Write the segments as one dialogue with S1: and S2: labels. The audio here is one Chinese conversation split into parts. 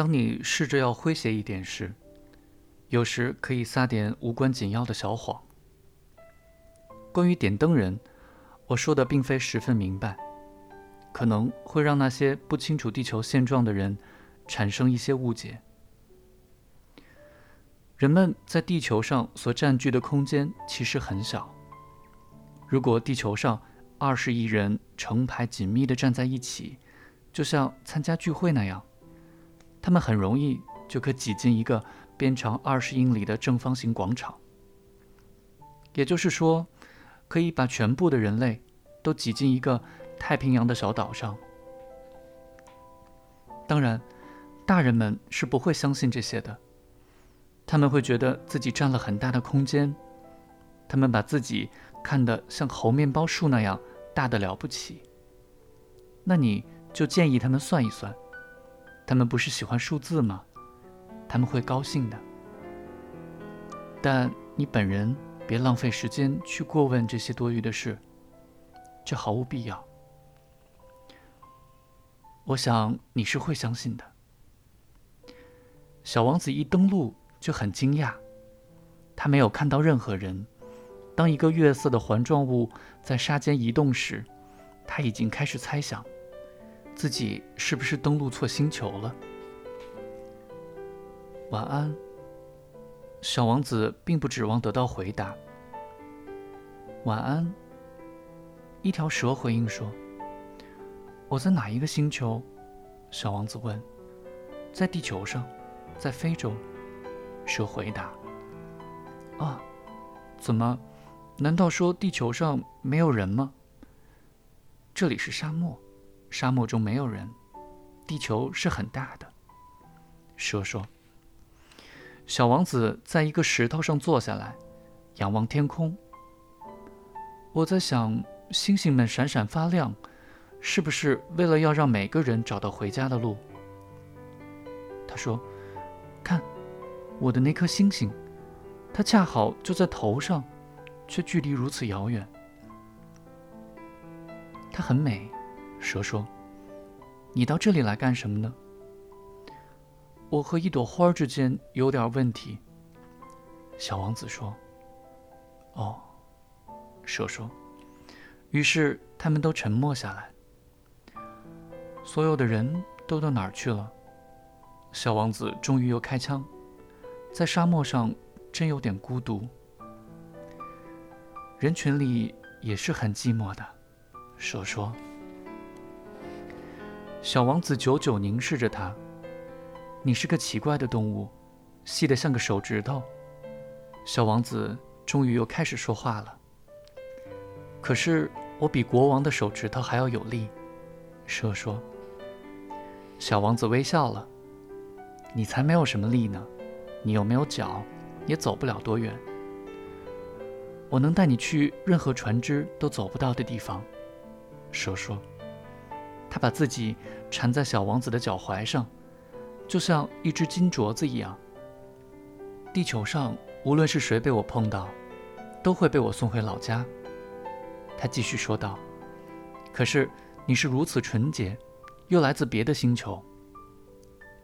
S1: 当你试着要诙谐一点时，有时可以撒点无关紧要的小谎。关于点灯人，我说的并非十分明白，可能会让那些不清楚地球现状的人产生一些误解。人们在地球上所占据的空间其实很小。如果地球上二十亿人成排紧密地站在一起，就像参加聚会那样，他们很容易就可挤进一个边长二十英里的正方形广场。也就是说，可以把全部的人类都挤进一个太平洋的小岛上。当然，大人们是不会相信这些的，他们会觉得自己占了很大的空间，他们把自己看得像猴面包树那样大的了不起。那你？就建议他们算一算，他们不是喜欢数字吗？他们会高兴的。但你本人别浪费时间去过问这些多余的事，这毫无必要。我想你是会相信的。小王子一登陆就很惊讶，他没有看到任何人。当一个月色的环状物在沙间移动时，他已经开始猜想。自己是不是登陆错星球了？晚安，小王子并不指望得到回答。晚安，一条蛇回应说：“我在哪一个星球？”小王子问。“在地球上，在非洲。”蛇回答。“啊，怎么？难道说地球上没有人吗？这里是沙漠。”沙漠中没有人，地球是很大的。蛇说：“小王子在一个石头上坐下来，仰望天空。我在想，星星们闪闪发亮，是不是为了要让每个人找到回家的路？”他说：“看，我的那颗星星，它恰好就在头上，却距离如此遥远。它很美。”蛇说：“你到这里来干什么呢？”我和一朵花之间有点问题。小王子说：“哦。”蛇说。于是他们都沉默下来。所有的人都到哪儿去了？小王子终于又开枪：“在沙漠上真有点孤独。人群里也是很寂寞的。”蛇说。小王子久久凝视着他。你是个奇怪的动物，细得像个手指头。小王子终于又开始说话了。可是我比国王的手指头还要有力，蛇说。小王子微笑了。你才没有什么力呢，你又没有脚，也走不了多远。我能带你去任何船只都走不到的地方，蛇说。他把自己缠在小王子的脚踝上，就像一只金镯子一样。地球上无论是谁被我碰到，都会被我送回老家。他继续说道：“可是你是如此纯洁，又来自别的星球。”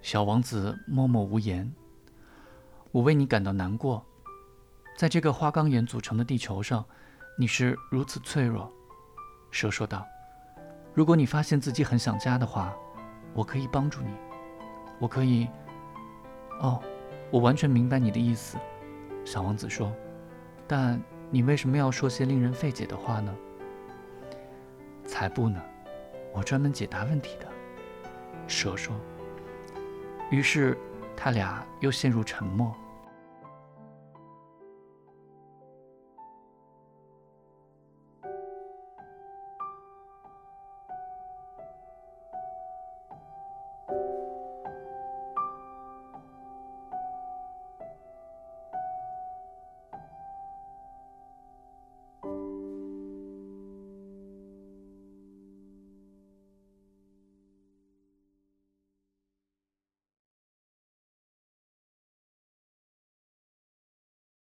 S1: 小王子默默无言。我为你感到难过，在这个花岗岩组成的地球上，你是如此脆弱。”蛇说道。如果你发现自己很想家的话，我可以帮助你。我可以……哦，我完全明白你的意思。”小王子说，“但你为什么要说些令人费解的话呢？”“才不呢，我专门解答问题的。”蛇说。于是他俩又陷入沉默。